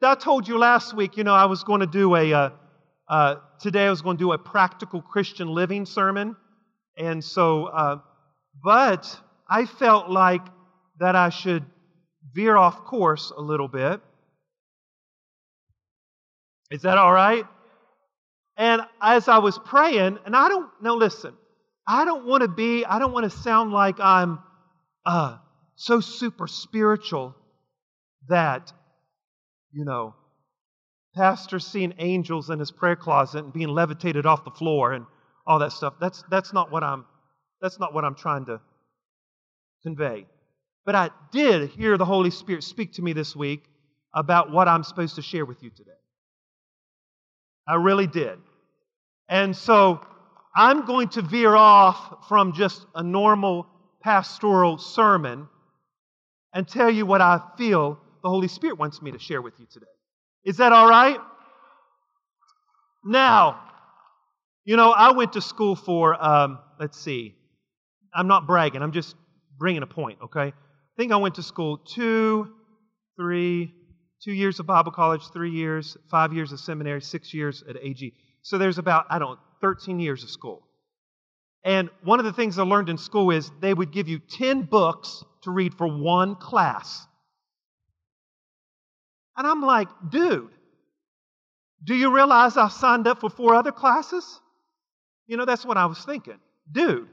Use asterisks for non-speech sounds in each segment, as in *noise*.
I told you last week, you know, I was going to do a, uh, uh, today I was going to do a practical Christian living sermon. And so, uh, but I felt like that I should veer off course a little bit. Is that all right? And as I was praying, and I don't, now listen, I don't want to be, I don't want to sound like I'm uh, so super spiritual that you know, pastor seeing angels in his prayer closet and being levitated off the floor and all that stuff. That's, that's, not what I'm, that's not what I'm trying to convey. But I did hear the Holy Spirit speak to me this week about what I'm supposed to share with you today. I really did. And so I'm going to veer off from just a normal pastoral sermon and tell you what I feel the Holy Spirit wants me to share with you today. Is that all right? Now, you know, I went to school for, um, let's see, I'm not bragging, I'm just bringing a point, okay? I think I went to school two, three, two years of Bible college, three years, five years of seminary, six years at AG. So there's about, I don't know, 13 years of school. And one of the things I learned in school is they would give you 10 books to read for one class. And I'm like, dude, do you realize I signed up for four other classes? You know, that's what I was thinking. Dude,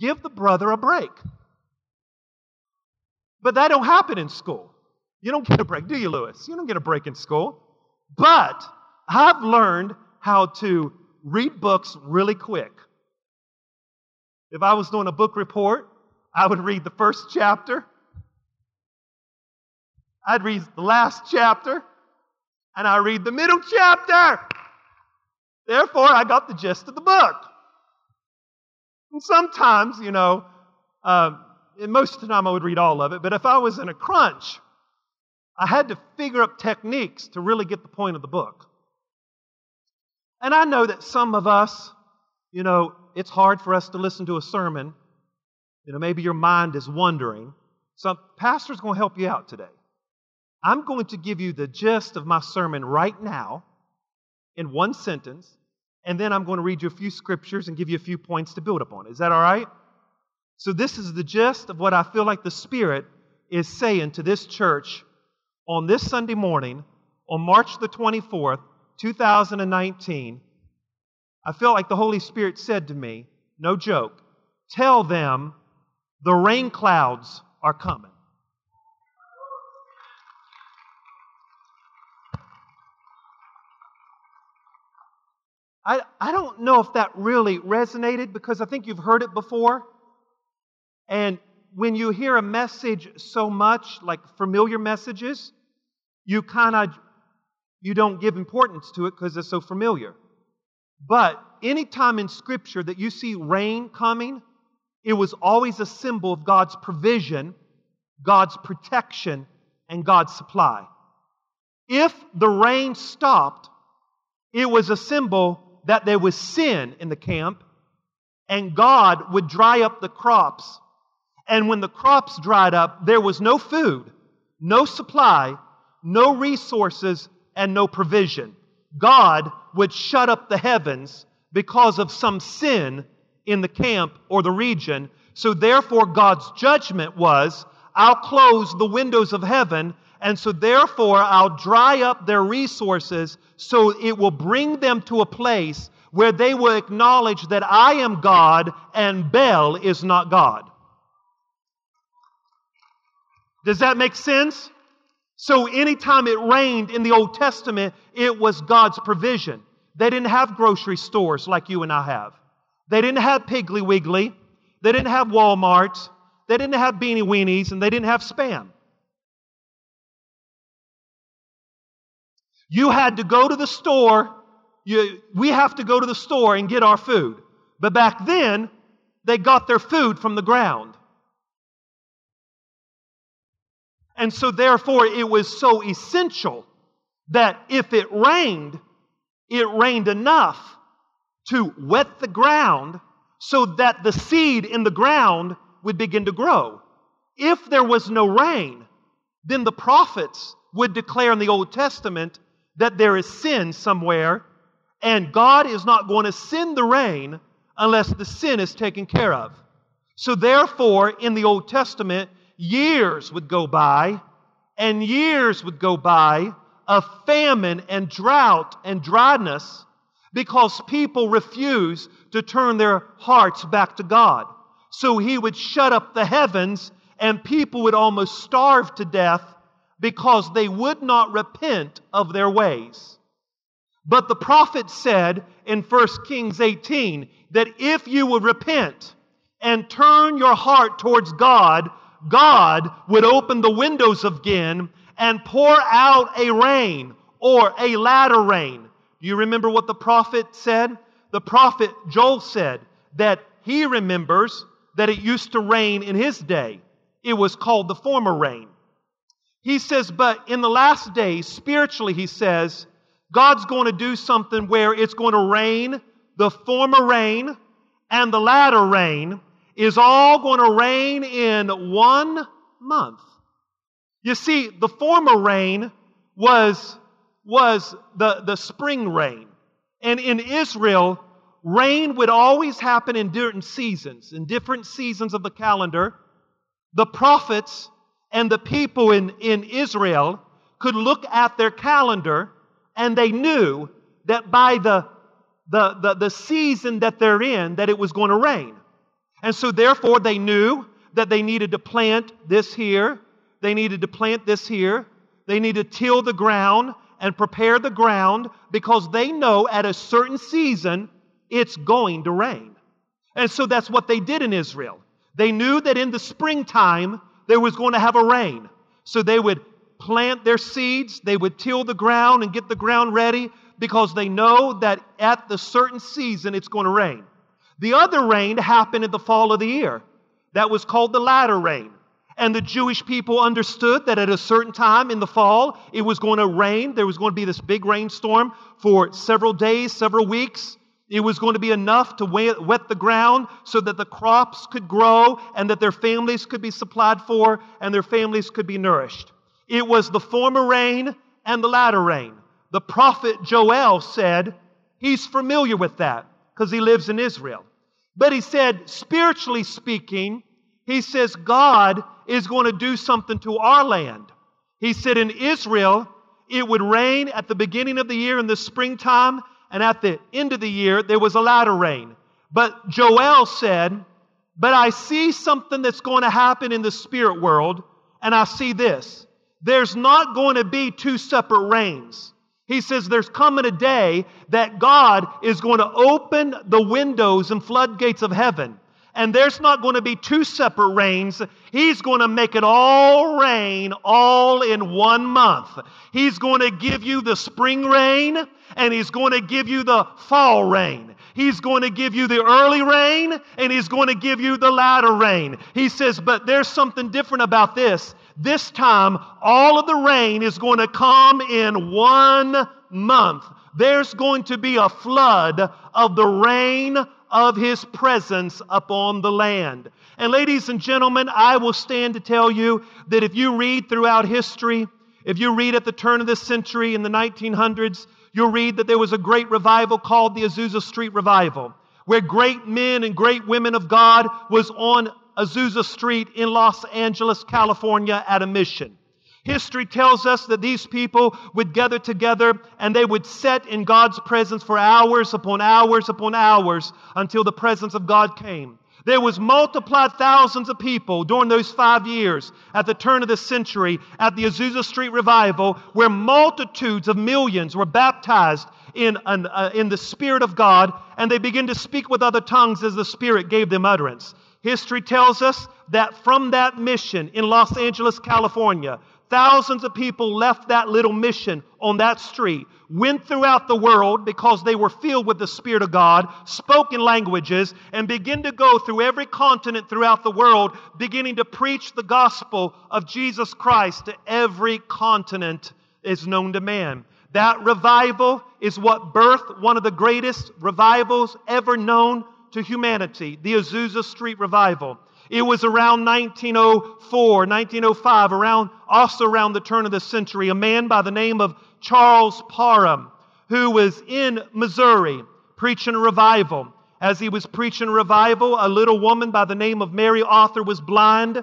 give the brother a break. But that don't happen in school. You don't get a break, do you, Lewis? You don't get a break in school. But I've learned how to read books really quick. If I was doing a book report, I would read the first chapter I'd read the last chapter and I read the middle chapter. Therefore, I got the gist of the book. And sometimes, you know, uh, most of the time I would read all of it, but if I was in a crunch, I had to figure up techniques to really get the point of the book. And I know that some of us, you know, it's hard for us to listen to a sermon. You know, maybe your mind is wondering. So, pastor's going to help you out today. I'm going to give you the gist of my sermon right now in one sentence, and then I'm going to read you a few scriptures and give you a few points to build upon. Is that all right? So, this is the gist of what I feel like the Spirit is saying to this church on this Sunday morning, on March the 24th, 2019. I felt like the Holy Spirit said to me, no joke, tell them the rain clouds are coming. I, I don't know if that really resonated because I think you've heard it before. And when you hear a message so much, like familiar messages, you kind of you don't give importance to it because it's so familiar. But anytime in Scripture that you see rain coming, it was always a symbol of God's provision, God's protection, and God's supply. If the rain stopped, it was a symbol that there was sin in the camp, and God would dry up the crops. And when the crops dried up, there was no food, no supply, no resources, and no provision. God would shut up the heavens because of some sin in the camp or the region. So, therefore, God's judgment was I'll close the windows of heaven and so, therefore, I'll dry up their resources so it will bring them to a place where they will acknowledge that I am God and Baal is not God. Does that make sense? So, anytime it rained in the Old Testament, it was God's provision. They didn't have grocery stores like you and I have. They didn't have Piggly Wiggly. They didn't have Walmarts. They didn't have Beanie Weenies, and they didn't have Spam. You had to go to the store. You, we have to go to the store and get our food. But back then, they got their food from the ground. And so, therefore, it was so essential that if it rained, it rained enough to wet the ground so that the seed in the ground would begin to grow. If there was no rain, then the prophets would declare in the Old Testament that there is sin somewhere, and God is not going to send the rain unless the sin is taken care of. So, therefore, in the Old Testament, years would go by, and years would go by of famine and drought and dryness because people refuse to turn their hearts back to God. So he would shut up the heavens, and people would almost starve to death because they would not repent of their ways. But the prophet said in 1 Kings 18 that if you would repent and turn your heart towards God, God would open the windows again and pour out a rain or a latter rain. Do you remember what the prophet said? The prophet Joel said that he remembers that it used to rain in his day. It was called the former rain. He says, but in the last days, spiritually, he says, God's going to do something where it's going to rain, the former rain and the latter rain is all going to rain in one month. You see, the former rain was, was the, the spring rain. And in Israel, rain would always happen in different seasons, in different seasons of the calendar. The prophets and the people in, in Israel could look at their calendar and they knew that by the, the, the, the season that they're in, that it was going to rain. And so therefore they knew that they needed to plant this here they needed to plant this here. They need to till the ground and prepare the ground because they know at a certain season it's going to rain. And so that's what they did in Israel. They knew that in the springtime there was going to have a rain. So they would plant their seeds, they would till the ground and get the ground ready because they know that at the certain season it's going to rain. The other rain happened in the fall of the year. That was called the latter rain. And the Jewish people understood that at a certain time in the fall, it was going to rain. There was going to be this big rainstorm for several days, several weeks. It was going to be enough to wet the ground so that the crops could grow and that their families could be supplied for and their families could be nourished. It was the former rain and the latter rain. The prophet Joel said he's familiar with that because he lives in Israel. But he said, spiritually speaking, he says God is going to do something to our land. He said in Israel, it would rain at the beginning of the year in the springtime, and at the end of the year, there was a latter rain. But Joel said, But I see something that's going to happen in the spirit world, and I see this. There's not going to be two separate rains. He says there's coming a day that God is going to open the windows and floodgates of heaven and there's not going to be two separate rains. He's going to make it all rain all in one month. He's going to give you the spring rain and he's going to give you the fall rain. He's going to give you the early rain and he's going to give you the latter rain. He says, but there's something different about this. This time, all of the rain is going to come in one month. There's going to be a flood of the rain of his presence upon the land. And ladies and gentlemen, I will stand to tell you that if you read throughout history, if you read at the turn of this century in the 1900s, you'll read that there was a great revival called the Azusa Street Revival, where great men and great women of God was on Azusa Street in Los Angeles, California at a mission. History tells us that these people would gather together and they would sit in God's presence for hours upon hours upon hours until the presence of God came. There was multiplied thousands of people during those five years at the turn of the century at the Azusa Street Revival, where multitudes of millions were baptized in, an, uh, in the Spirit of God, and they began to speak with other tongues as the Spirit gave them utterance. History tells us that from that mission in Los Angeles, California, Thousands of people left that little mission on that street, went throughout the world because they were filled with the Spirit of God, spoke in languages, and began to go through every continent throughout the world, beginning to preach the gospel of Jesus Christ to every continent is known to man. That revival is what birthed one of the greatest revivals ever known to humanity, the Azusa Street Revival. It was around 1904, 1905, around, also around the turn of the century, a man by the name of Charles Parham, who was in Missouri preaching revival. As he was preaching revival, a little woman by the name of Mary Arthur was blind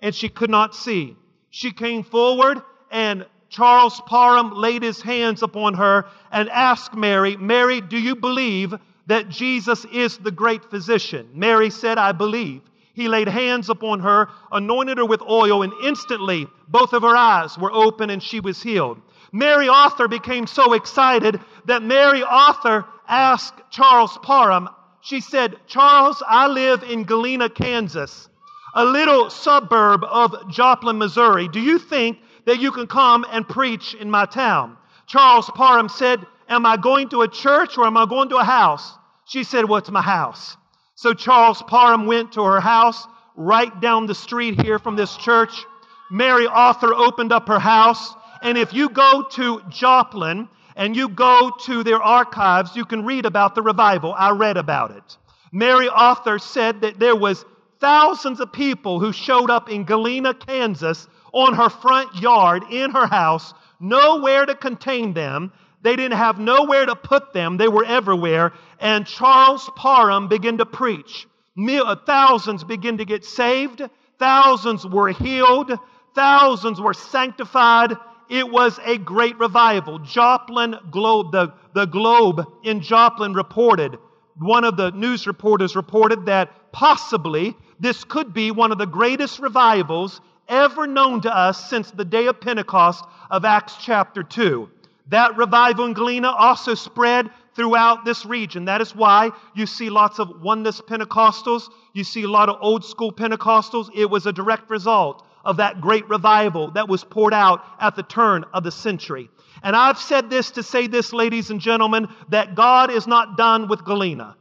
and she could not see. She came forward and Charles Parham laid his hands upon her and asked Mary, Mary, do you believe that Jesus is the great physician? Mary said, I believe. He laid hands upon her, anointed her with oil, and instantly both of her eyes were open and she was healed. Mary Arthur became so excited that Mary Arthur asked Charles Parham, she said, Charles, I live in Galena, Kansas, a little suburb of Joplin, Missouri. Do you think that you can come and preach in my town? Charles Parham said, Am I going to a church or am I going to a house? She said, Well, it's my house. So Charles Parham went to her house right down the street here from this church. Mary Arthur opened up her house. And if you go to Joplin and you go to their archives, you can read about the revival. I read about it. Mary Arthur said that there was thousands of people who showed up in Galena, Kansas on her front yard in her house, nowhere to contain them. They didn't have nowhere to put them. They were everywhere. And Charles Parham began to preach. Uh, thousands began to get saved. Thousands were healed. Thousands were sanctified. It was a great revival. Joplin Globe, the, the Globe in Joplin reported, one of the news reporters reported that possibly this could be one of the greatest revivals ever known to us since the day of Pentecost of Acts chapter 2. That revival in Galena also spread throughout this region. That is why you see lots of oneness Pentecostals. You see a lot of old school Pentecostals. It was a direct result of that great revival that was poured out at the turn of the century. And I've said this to say this, ladies and gentlemen, that God is not done with Galena.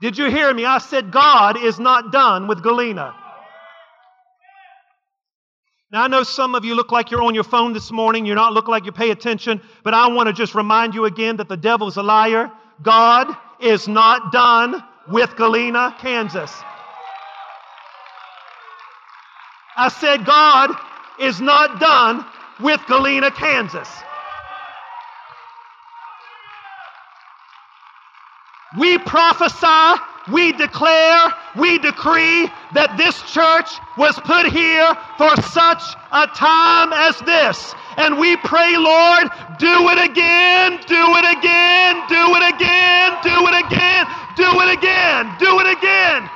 Did you hear me? I said God is not done with Galena. Now, I know some of you look like you're on your phone this morning. You're not looking like you pay attention, but I want to just remind you again that the devil's a liar. God is not done with Galena, Kansas. I said, God is not done with Galena, Kansas. We prophesy we declare, we decree that this church was put here for such a time as this. And we pray, Lord, do it again, do it again, do it again, do it again, do it again, do it again.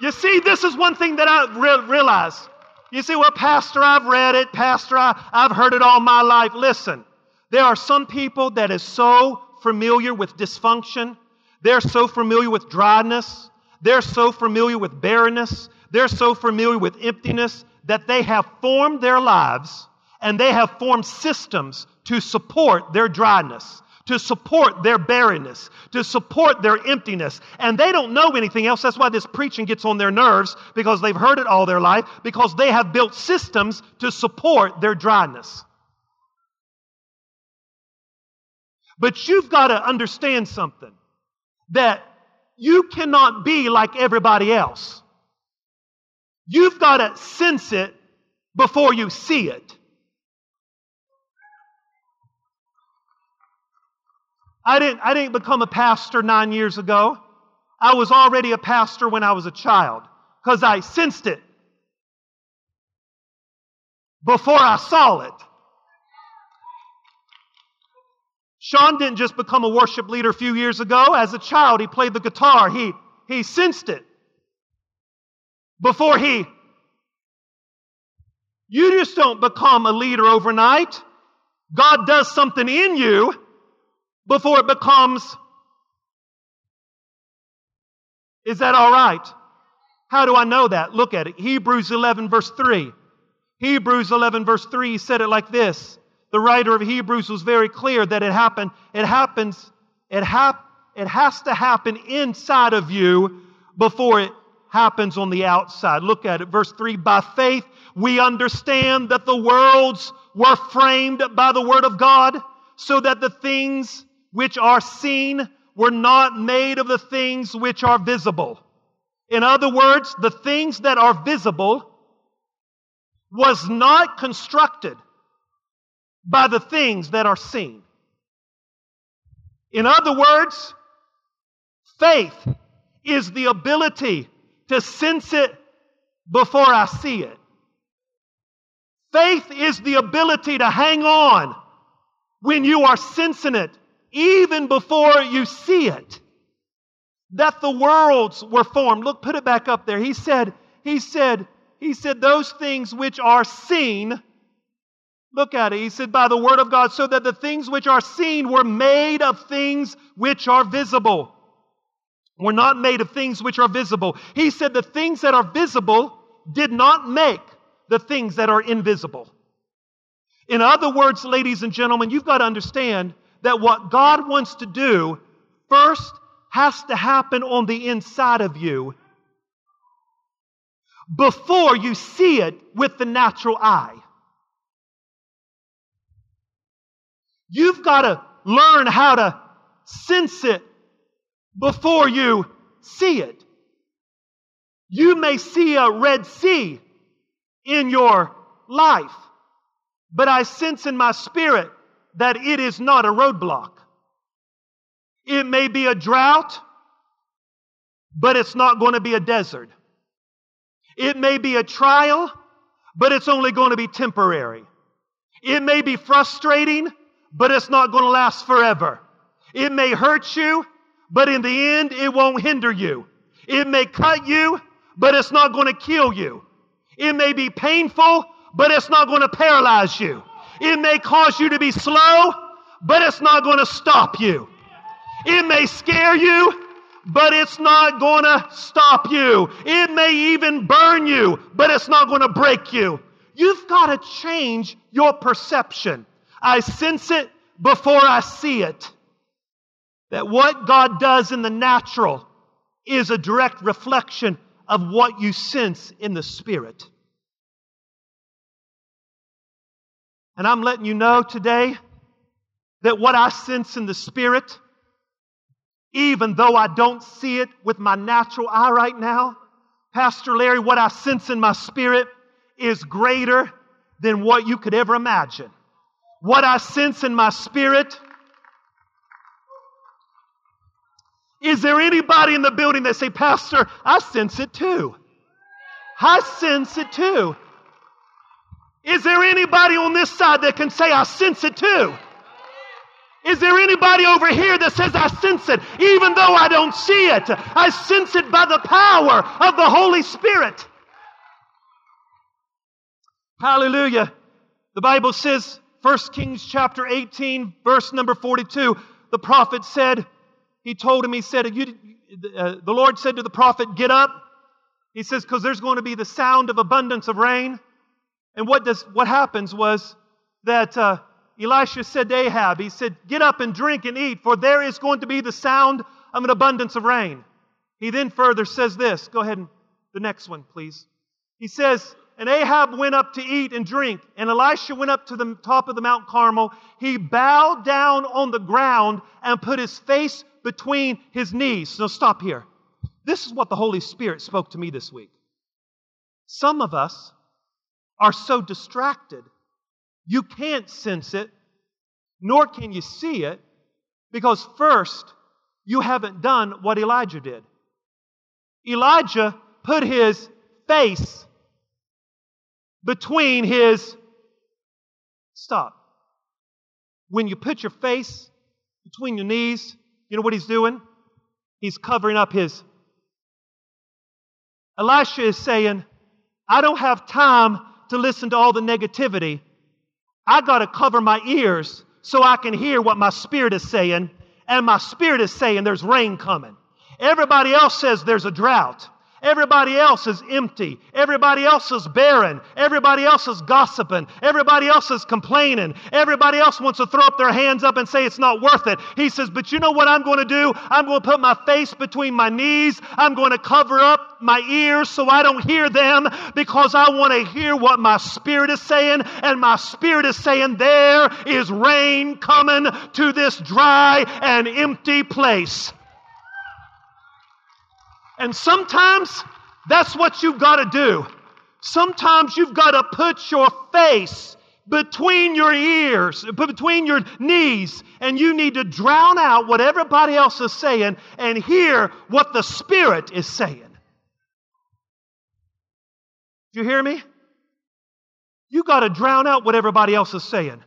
You see, this is one thing that I re- realize. You see, well, Pastor, I've read it. Pastor, I, I've heard it all my life. Listen, there are some people that is so familiar with dysfunction. They're so familiar with dryness. They're so familiar with barrenness. They're so familiar with emptiness that they have formed their lives and they have formed systems to support their dryness, to support their barrenness, to support their emptiness. And they don't know anything else. That's why this preaching gets on their nerves because they've heard it all their life, because they have built systems to support their dryness. But you've got to understand something that you cannot be like everybody else. You've got to sense it before you see it. I didn't, I didn't become a pastor nine years ago. I was already a pastor when I was a child because I sensed it before I saw it. Sean didn't just become a worship leader a few years ago. As a child, he played the guitar. He, he sensed it before he. You just don't become a leader overnight. God does something in you before it becomes. Is that all right? How do I know that? Look at it. Hebrews 11, verse 3. Hebrews 11, verse 3 said it like this the writer of Hebrews was very clear that it happened. It happens, it, hap, it has to happen inside of you before it happens on the outside. Look at it. Verse 3 By faith, we understand that the worlds were framed by the Word of God, so that the things which are seen were not made of the things which are visible. In other words, the things that are visible was not constructed by the things that are seen. In other words, faith is the ability to sense it before I see it. Faith is the ability to hang on when you are sensing it, even before you see it. That the worlds were formed. Look, put it back up there. He said, He said, He said, those things which are seen Look at it. He said, by the word of God, so that the things which are seen were made of things which are visible. Were not made of things which are visible. He said, the things that are visible did not make the things that are invisible. In other words, ladies and gentlemen, you've got to understand that what God wants to do first has to happen on the inside of you before you see it with the natural eye. You've got to learn how to sense it before you see it. You may see a Red Sea in your life, but I sense in my spirit that it is not a roadblock. It may be a drought, but it's not going to be a desert. It may be a trial, but it's only going to be temporary. It may be frustrating, but it's not going to last forever. It may hurt you, but in the end, it won't hinder you. It may cut you, but it's not going to kill you. It may be painful, but it's not going to paralyze you. It may cause you to be slow, but it's not going to stop you. It may scare you, but it's not going to stop you. It may even burn you, but it's not going to break you. You've got to change your perception. I sense it before I see it. That what God does in the natural is a direct reflection of what you sense in the spirit. And I'm letting you know today that what I sense in the spirit, even though I don't see it with my natural eye right now, Pastor Larry, what I sense in my spirit is greater than what you could ever imagine what I sense in my spirit. Is there anybody in the building that say, Pastor, I sense it too? I sense it too. Is there anybody on this side that can say, I sense it too? Is there anybody over here that says, I sense it, even though I don't see it? I sense it by the power of the Holy Spirit. Hallelujah. The Bible says 1 Kings chapter 18, verse number 42, the prophet said, he told him, he said, uh, the Lord said to the prophet, Get up. He says, because there's going to be the sound of abundance of rain. And what, does, what happens was that uh, Elisha said to Ahab, He said, Get up and drink and eat, for there is going to be the sound of an abundance of rain. He then further says this. Go ahead and the next one, please. He says, and Ahab went up to eat and drink. And Elisha went up to the top of the Mount Carmel. He bowed down on the ground and put his face between his knees. So stop here. This is what the Holy Spirit spoke to me this week. Some of us are so distracted, you can't sense it, nor can you see it, because first, you haven't done what Elijah did. Elijah put his face between his. Stop. When you put your face between your knees, you know what he's doing? He's covering up his. Elisha is saying, I don't have time to listen to all the negativity. I got to cover my ears so I can hear what my spirit is saying. And my spirit is saying there's rain coming. Everybody else says there's a drought. Everybody else is empty. Everybody else is barren. Everybody else is gossiping. Everybody else is complaining. Everybody else wants to throw up their hands up and say it's not worth it. He says, But you know what I'm going to do? I'm going to put my face between my knees. I'm going to cover up my ears so I don't hear them because I want to hear what my spirit is saying. And my spirit is saying, There is rain coming to this dry and empty place. And sometimes that's what you've got to do. Sometimes you've got to put your face between your ears, between your knees, and you need to drown out what everybody else is saying and hear what the Spirit is saying. Do you hear me? You've got to drown out what everybody else is saying.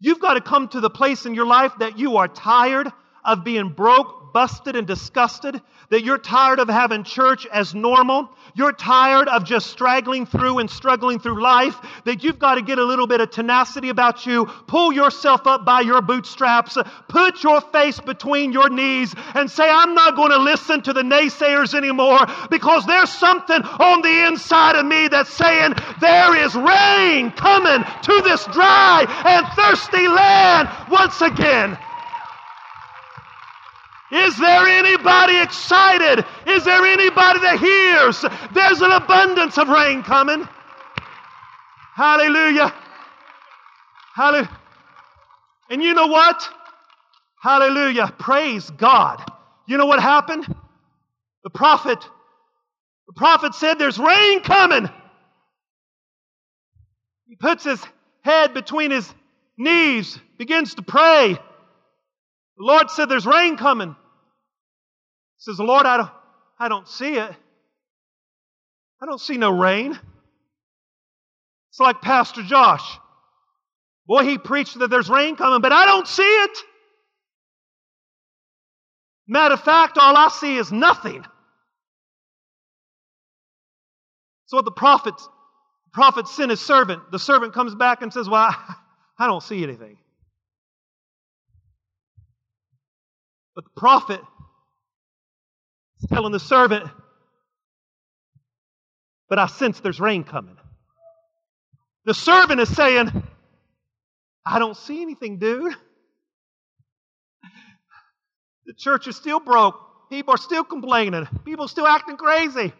You've got to come to the place in your life that you are tired of being broke, busted and disgusted, that you're tired of having church as normal, you're tired of just straggling through and struggling through life, that you've got to get a little bit of tenacity about you, pull yourself up by your bootstraps, put your face between your knees, and say, I'm not going to listen to the naysayers anymore because there's something on the inside of me that's saying, There is rain coming to this dry and thirsty land once again. Is there anybody excited? Is there anybody that hears? There's an abundance of rain coming. Hallelujah. Hallelujah. And you know what? Hallelujah. Praise God. You know what happened? The prophet, the prophet said, There's rain coming. He puts his head between his knees, begins to pray. The Lord said, There's rain coming. He says, Lord, I don't, I don't see it. I don't see no rain. It's like Pastor Josh. Boy, he preached that there's rain coming, but I don't see it. Matter of fact, all I see is nothing. So what the prophet, the prophet sent his servant. The servant comes back and says, Well, I, *laughs* I don't see anything. But the prophet is telling the servant, But I sense there's rain coming. The servant is saying, I don't see anything, dude. The church is still broke. People are still complaining. People are still acting crazy.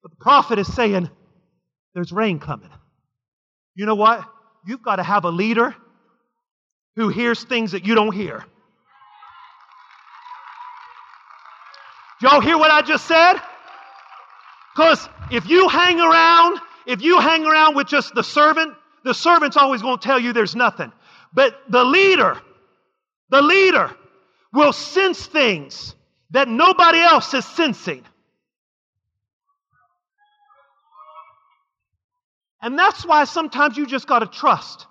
But the prophet is saying, There's rain coming. You know what? You've got to have a leader who hears things that you don't hear. Y'all hear what I just said? Because if you hang around, if you hang around with just the servant, the servant's always going to tell you there's nothing. But the leader, the leader will sense things that nobody else is sensing. And that's why sometimes you just got to trust.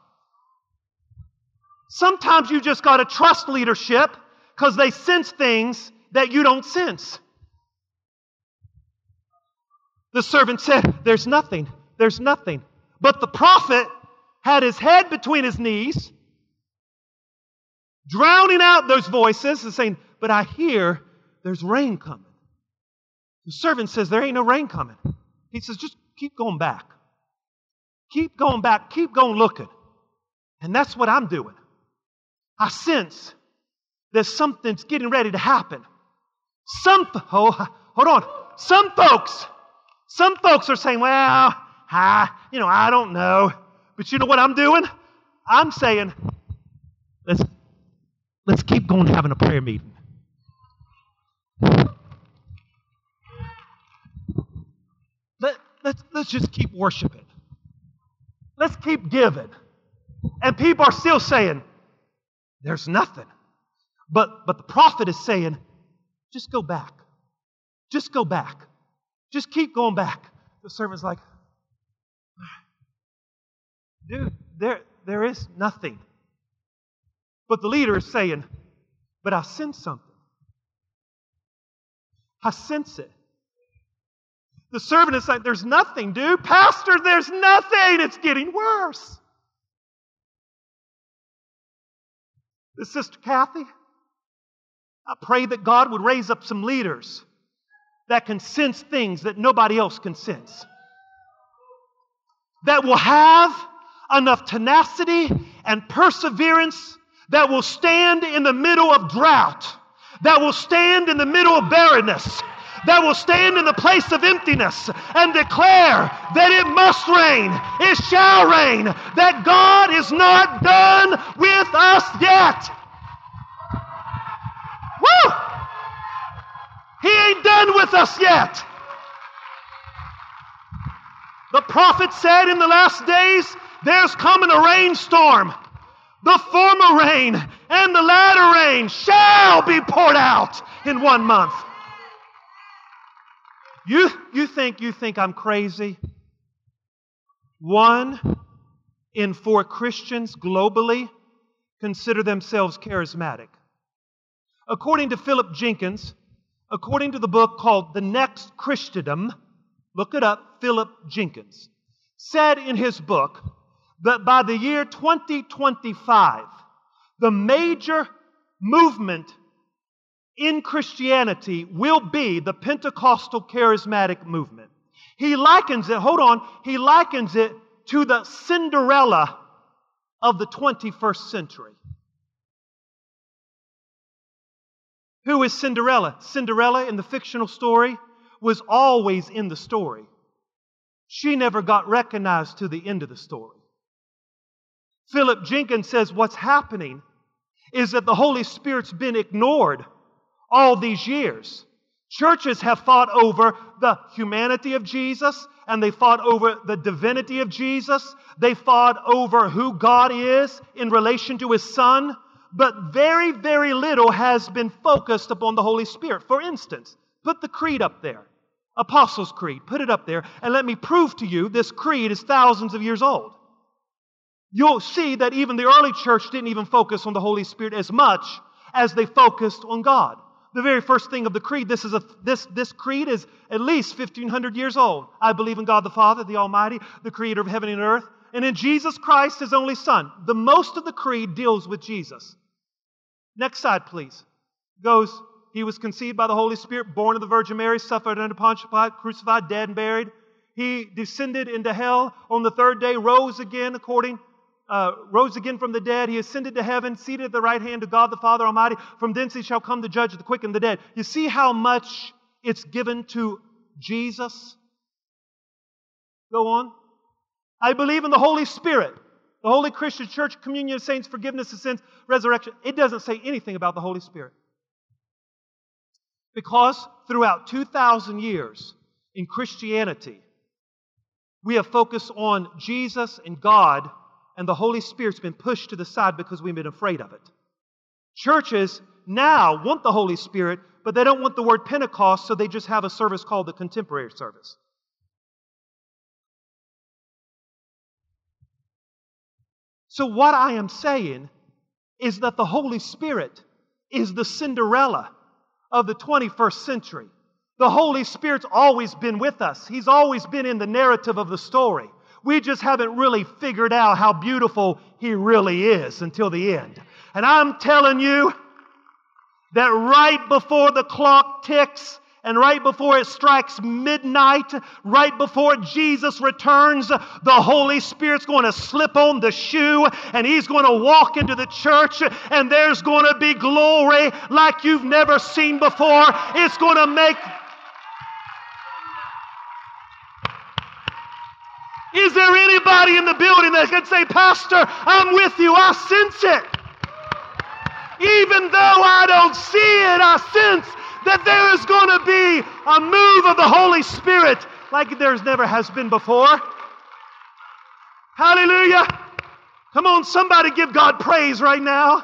Sometimes you just got to trust leadership because they sense things that you don't sense. The servant said, There's nothing, there's nothing. But the prophet had his head between his knees, drowning out those voices and saying, But I hear there's rain coming. The servant says, There ain't no rain coming. He says, Just keep going back. Keep going back. Keep going looking. And that's what I'm doing. I sense that something's getting ready to happen. Some, oh, hold on. Some folks, some folks are saying, well, I, you know, I don't know. But you know what I'm doing? I'm saying, let's, let's keep going having a prayer meeting. Let, let's, let's just keep worshiping. Let's keep giving. And people are still saying, there's nothing. But, but the prophet is saying, just go back. Just go back. Just keep going back. The servant's like, dude, there, there is nothing. But the leader is saying, but I sense something. I sense it. The servant is like, there's nothing, dude. Pastor, there's nothing. It's getting worse. This Sister Kathy, I pray that God would raise up some leaders that can sense things that nobody else can sense. That will have enough tenacity and perseverance that will stand in the middle of drought, that will stand in the middle of barrenness, that will stand in the place of emptiness and declare that it must rain, it shall rain, that God is not done with us yet. He ain't done with us yet. The prophet said in the last days, there's coming a rainstorm. The former rain and the latter rain shall be poured out in one month. You, you think you think I'm crazy? One in four Christians globally consider themselves charismatic. According to Philip Jenkins, according to the book called The Next Christendom, look it up, Philip Jenkins, said in his book that by the year 2025, the major movement in Christianity will be the Pentecostal charismatic movement. He likens it, hold on, he likens it to the Cinderella of the 21st century. Who is Cinderella? Cinderella in the fictional story was always in the story. She never got recognized to the end of the story. Philip Jenkins says what's happening is that the Holy Spirit's been ignored all these years. Churches have fought over the humanity of Jesus and they fought over the divinity of Jesus. They fought over who God is in relation to His Son but very, very little has been focused upon the Holy Spirit. For instance, put the creed up there. Apostles' Creed. Put it up there and let me prove to you this creed is thousands of years old. You'll see that even the early church didn't even focus on the Holy Spirit as much as they focused on God. The very first thing of the creed, this, is a, this, this creed is at least 1500 years old. I believe in God the Father, the Almighty, the creator of heaven and earth, and in Jesus Christ, his only Son. The most of the creed deals with Jesus. Next slide, please. Goes, he was conceived by the Holy Spirit, born of the Virgin Mary, suffered under Pontius Pilate, crucified, dead, and buried. He descended into hell on the third day, rose again according, uh, rose again from the dead. He ascended to heaven, seated at the right hand of God the Father Almighty. From thence he shall come to judge the quick and the dead. You see how much it's given to Jesus? Go on. I believe in the Holy Spirit the Holy Christian Church, communion of saints, forgiveness of sins, resurrection. It doesn't say anything about the Holy Spirit. Because throughout 2,000 years in Christianity, we have focused on Jesus and God, and the Holy Spirit's been pushed to the side because we've been afraid of it. Churches now want the Holy Spirit, but they don't want the word Pentecost, so they just have a service called the contemporary service. So, what I am saying is that the Holy Spirit is the Cinderella of the 21st century. The Holy Spirit's always been with us, He's always been in the narrative of the story. We just haven't really figured out how beautiful He really is until the end. And I'm telling you that right before the clock ticks, and right before it strikes midnight, right before Jesus returns, the Holy Spirit's going to slip on the shoe and He's going to walk into the church and there's going to be glory like you've never seen before. It's going to make. Is there anybody in the building that can say, Pastor, I'm with you, I sense it? Even though I don't see it, I sense that there is going to be a move of the Holy Spirit like there's never has been before. Hallelujah. Come on, somebody give God praise right now.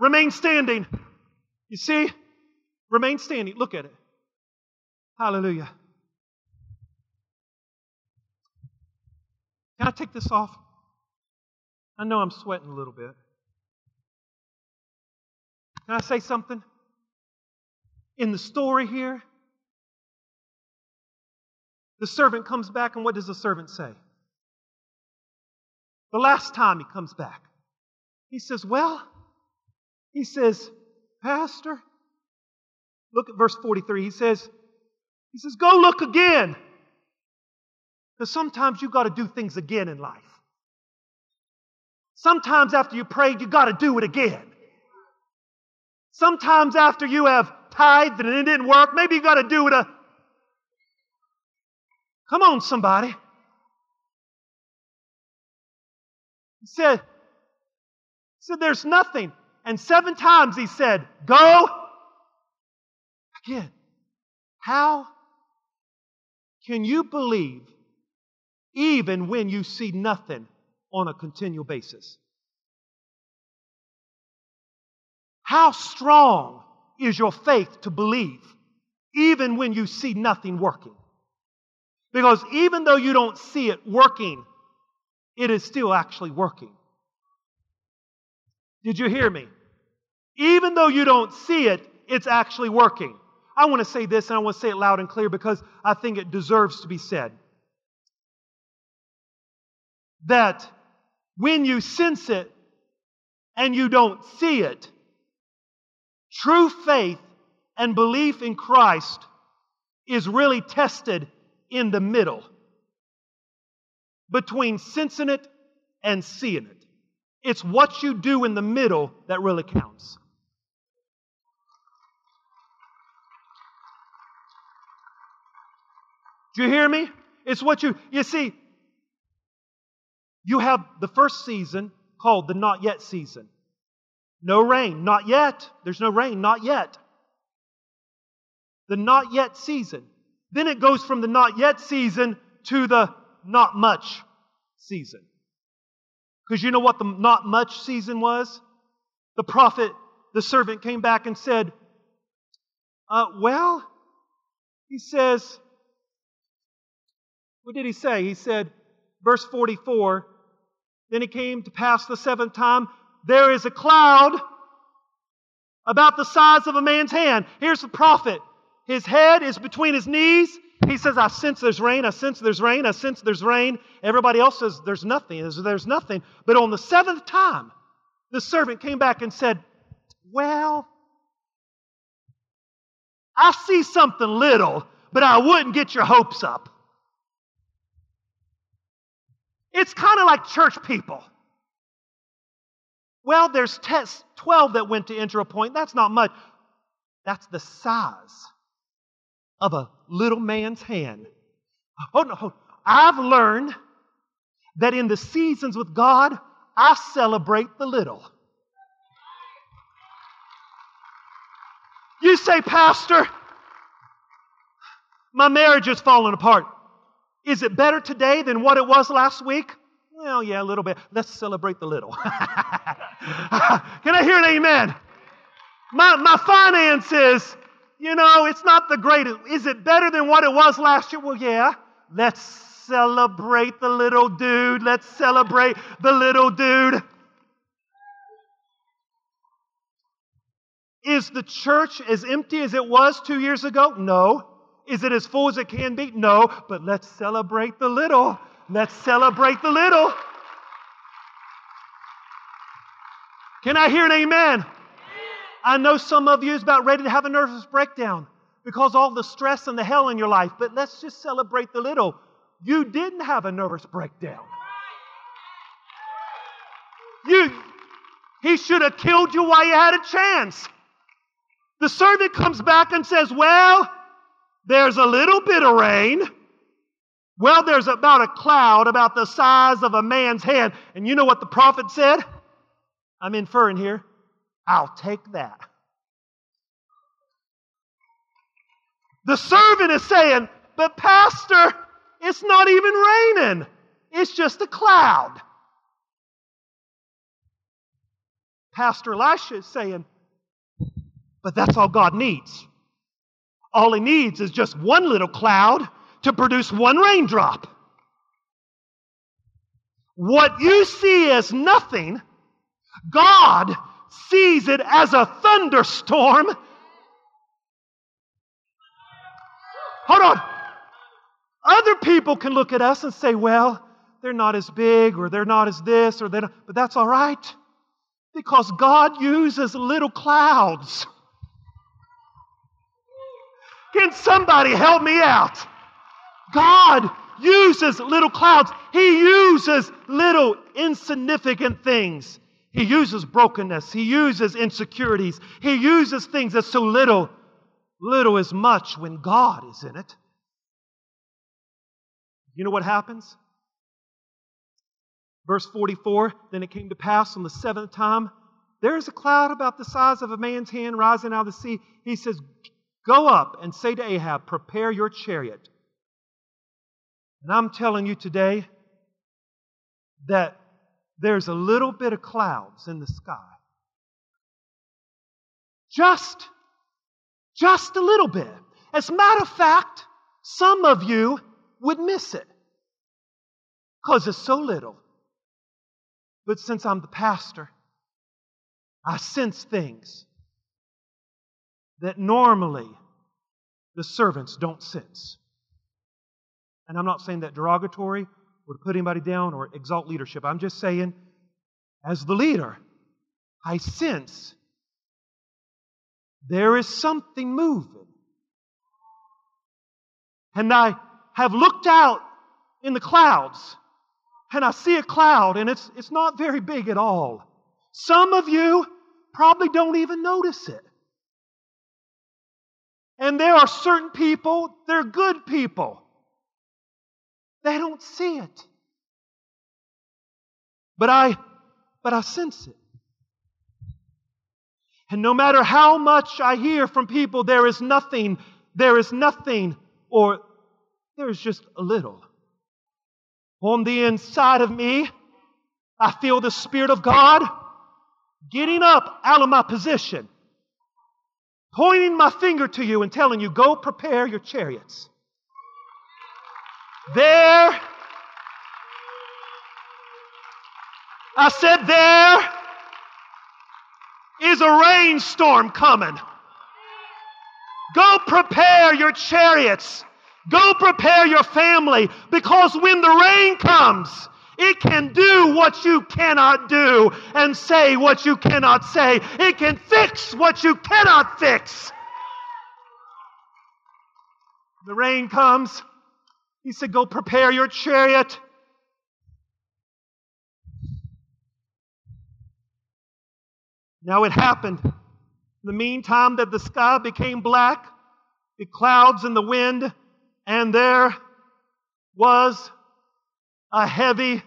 Remain standing. You see? Remain standing. Look at it. Hallelujah. Can I take this off? I know I'm sweating a little bit. Can I say something? In the story here, the servant comes back, and what does the servant say? The last time he comes back, he says, Well, he says, Pastor, Look at verse 43. He says, he says, go look again. Because sometimes you've got to do things again in life. Sometimes after you prayed, you got to do it again. Sometimes after you have tithed and it didn't work, maybe you got to do it a. Come on, somebody. He said, he said, There's nothing. And seven times he said, Go again. How can you believe even when you see nothing on a continual basis? How strong is your faith to believe even when you see nothing working? Because even though you don't see it working, it is still actually working. Did you hear me? Even though you don't see it, it's actually working. I want to say this and I want to say it loud and clear because I think it deserves to be said. That when you sense it and you don't see it, true faith and belief in Christ is really tested in the middle between sensing it and seeing it. It's what you do in the middle that really counts. Do you hear me? It's what you, you see, you have the first season called the not yet season. No rain, not yet. There's no rain, not yet. The not yet season. Then it goes from the not yet season to the not much season. Because you know what the not much season was? The prophet, the servant came back and said, uh, Well, he says, what did he say? He said, verse 44, then it came to pass the seventh time, there is a cloud about the size of a man's hand. Here's the prophet. His head is between his knees. He says, I sense there's rain, I sense there's rain, I sense there's rain. Everybody else says there's nothing, there's, nothing. But on the seventh time, the servant came back and said, Well, I see something little, but I wouldn't get your hopes up. It's kind of like church people. Well, there's 12 that went to enter a point. That's not much. That's the size of a little man's hand. Hold on, hold. I've learned that in the seasons with God, I celebrate the little. You say, Pastor, my marriage is falling apart. Is it better today than what it was last week? Well, yeah, a little bit. Let's celebrate the little. *laughs* *laughs* Can I hear an amen? My, my finances, you know, it's not the greatest. Is it better than what it was last year? Well, yeah. Let's celebrate the little dude. Let's celebrate the little dude. Is the church as empty as it was two years ago? No. Is it as full as it can be? No, but let's celebrate the little. Let's celebrate the little. Can I hear an amen? I know some of you is about ready to have a nervous breakdown because all the stress and the hell in your life, but let's just celebrate the little. You didn't have a nervous breakdown. You, he should have killed you while you had a chance. The servant comes back and says, Well, there's a little bit of rain. Well, there's about a cloud about the size of a man's hand. And you know what the prophet said? I'm inferring here. I'll take that. The servant is saying, But, Pastor, it's not even raining, it's just a cloud. Pastor Elisha is saying, But that's all God needs. All he needs is just one little cloud to produce one raindrop. What you see as nothing, God sees it as a thunderstorm. Hold on. Other people can look at us and say, well, they're not as big or they're not as this or they're not, but that's all right because God uses little clouds Can somebody help me out? God uses little clouds. He uses little insignificant things. He uses brokenness. He uses insecurities. He uses things that's so little. Little is much when God is in it. You know what happens? Verse 44 Then it came to pass on the seventh time, there is a cloud about the size of a man's hand rising out of the sea. He says, Go up and say to Ahab, Prepare your chariot. And I'm telling you today that there's a little bit of clouds in the sky. Just, just a little bit. As a matter of fact, some of you would miss it because it's so little. But since I'm the pastor, I sense things that normally the servants don't sense. And I'm not saying that derogatory or to put anybody down or exalt leadership. I'm just saying, as the leader, I sense there is something moving. And I have looked out in the clouds and I see a cloud, and it's, it's not very big at all. Some of you probably don't even notice it. And there are certain people, they're good people. They don't see it. But I but I sense it. And no matter how much I hear from people, there is nothing, there is nothing, or there's just a little. On the inside of me, I feel the Spirit of God getting up out of my position, pointing my finger to you and telling you, Go prepare your chariots. There, I said, There is a rainstorm coming. Go prepare your chariots. Go prepare your family because when the rain comes, it can do what you cannot do and say what you cannot say. It can fix what you cannot fix. The rain comes. He said, Go prepare your chariot. Now it happened. In the meantime, that the sky became black, the clouds and the wind and there was a heavy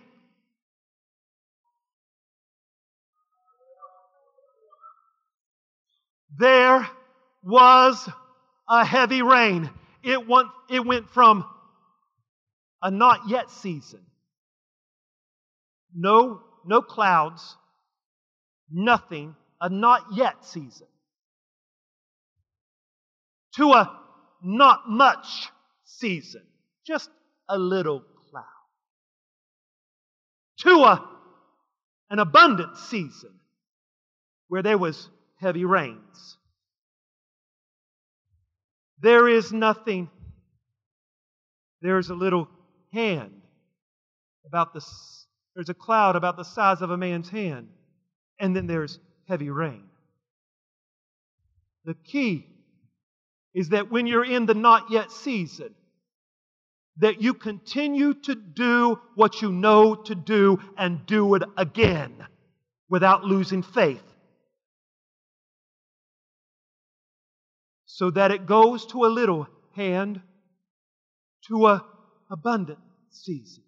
there was a heavy rain. It went, it went from a not yet season. No, no clouds, nothing, a not yet season. To a not much season, just a little cloud, to a, an abundant season where there was heavy rains. There is nothing, there's a little hand about the, there's a cloud about the size of a man's hand, and then there's heavy rain. The key is that when you're in the not yet season, that you continue to do what you know to do and do it again without losing faith. So that it goes to a little hand to a abundant season.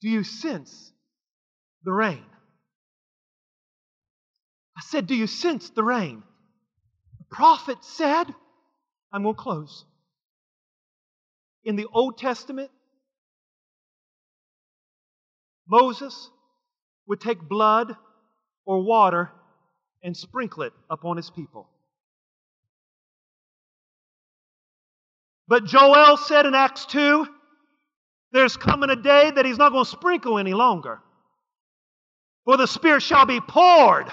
Do you sense the rain? I said, Do you sense the rain? The prophet said, I'm going to close. In the Old Testament, Moses would take blood or water and sprinkle it upon his people. But Joel said in Acts 2, there's coming a day that he's not going to sprinkle any longer. For the Spirit shall be poured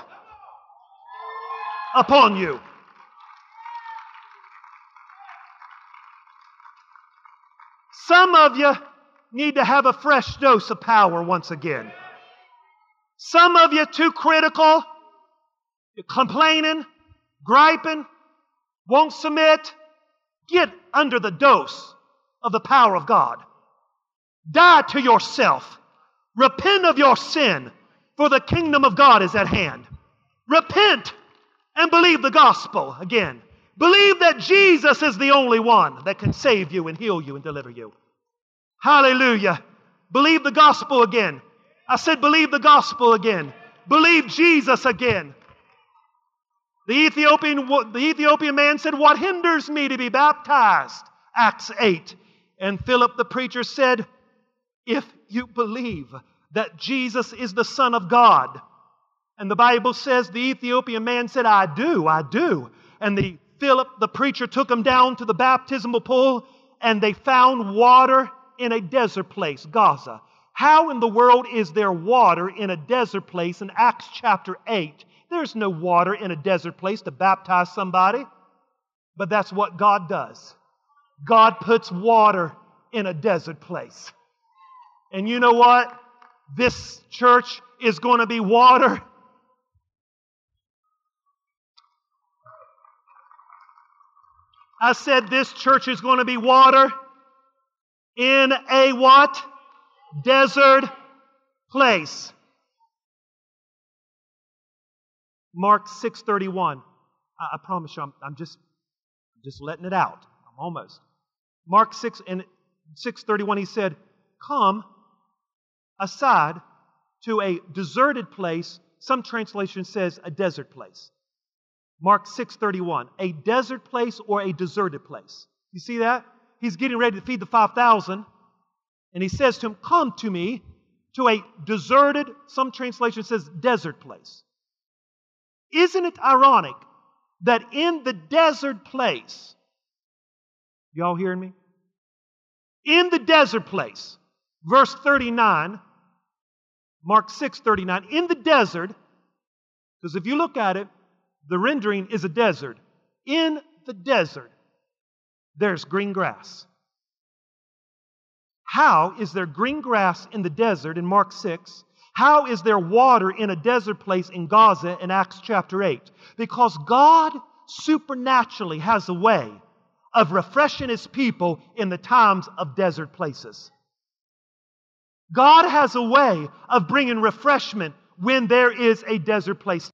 upon you. Some of you need to have a fresh dose of power once again. Some of you too critical, You're complaining, griping, won't submit. Get under the dose of the power of God. Die to yourself. Repent of your sin, for the kingdom of God is at hand. Repent and believe the gospel again. Believe that Jesus is the only one that can save you and heal you and deliver you. Hallelujah. Believe the gospel again. I said, believe the gospel again. Believe Jesus again. The Ethiopian, the Ethiopian man said, What hinders me to be baptized? Acts 8. And Philip the preacher said, If you believe that Jesus is the Son of God. And the Bible says the Ethiopian man said, I do, I do. And the Philip the preacher took him down to the baptismal pool and they found water in a desert place, Gaza. How in the world is there water in a desert place in Acts chapter 8? There's no water in a desert place to baptize somebody. But that's what God does. God puts water in a desert place. And you know what? This church is going to be water. I said this church is going to be water in a what? Desert place. Mark 6:31. I, I, promise you, I'm, I'm just just letting it out. I'm almost. Mark 6 and 6:31. He said, "Come aside to a deserted place." Some translation says a desert place. Mark 6:31. A desert place or a deserted place. You see that? He's getting ready to feed the 5,000, and he says to him, "Come to me to a deserted, some translation says desert place." Isn't it ironic that in the desert place, y'all hearing me? In the desert place, verse 39, Mark 6 39, in the desert, because if you look at it, the rendering is a desert. In the desert, there's green grass. How is there green grass in the desert in Mark 6 how is there water in a desert place in Gaza in Acts chapter 8? Because God supernaturally has a way of refreshing his people in the times of desert places. God has a way of bringing refreshment when there is a desert place.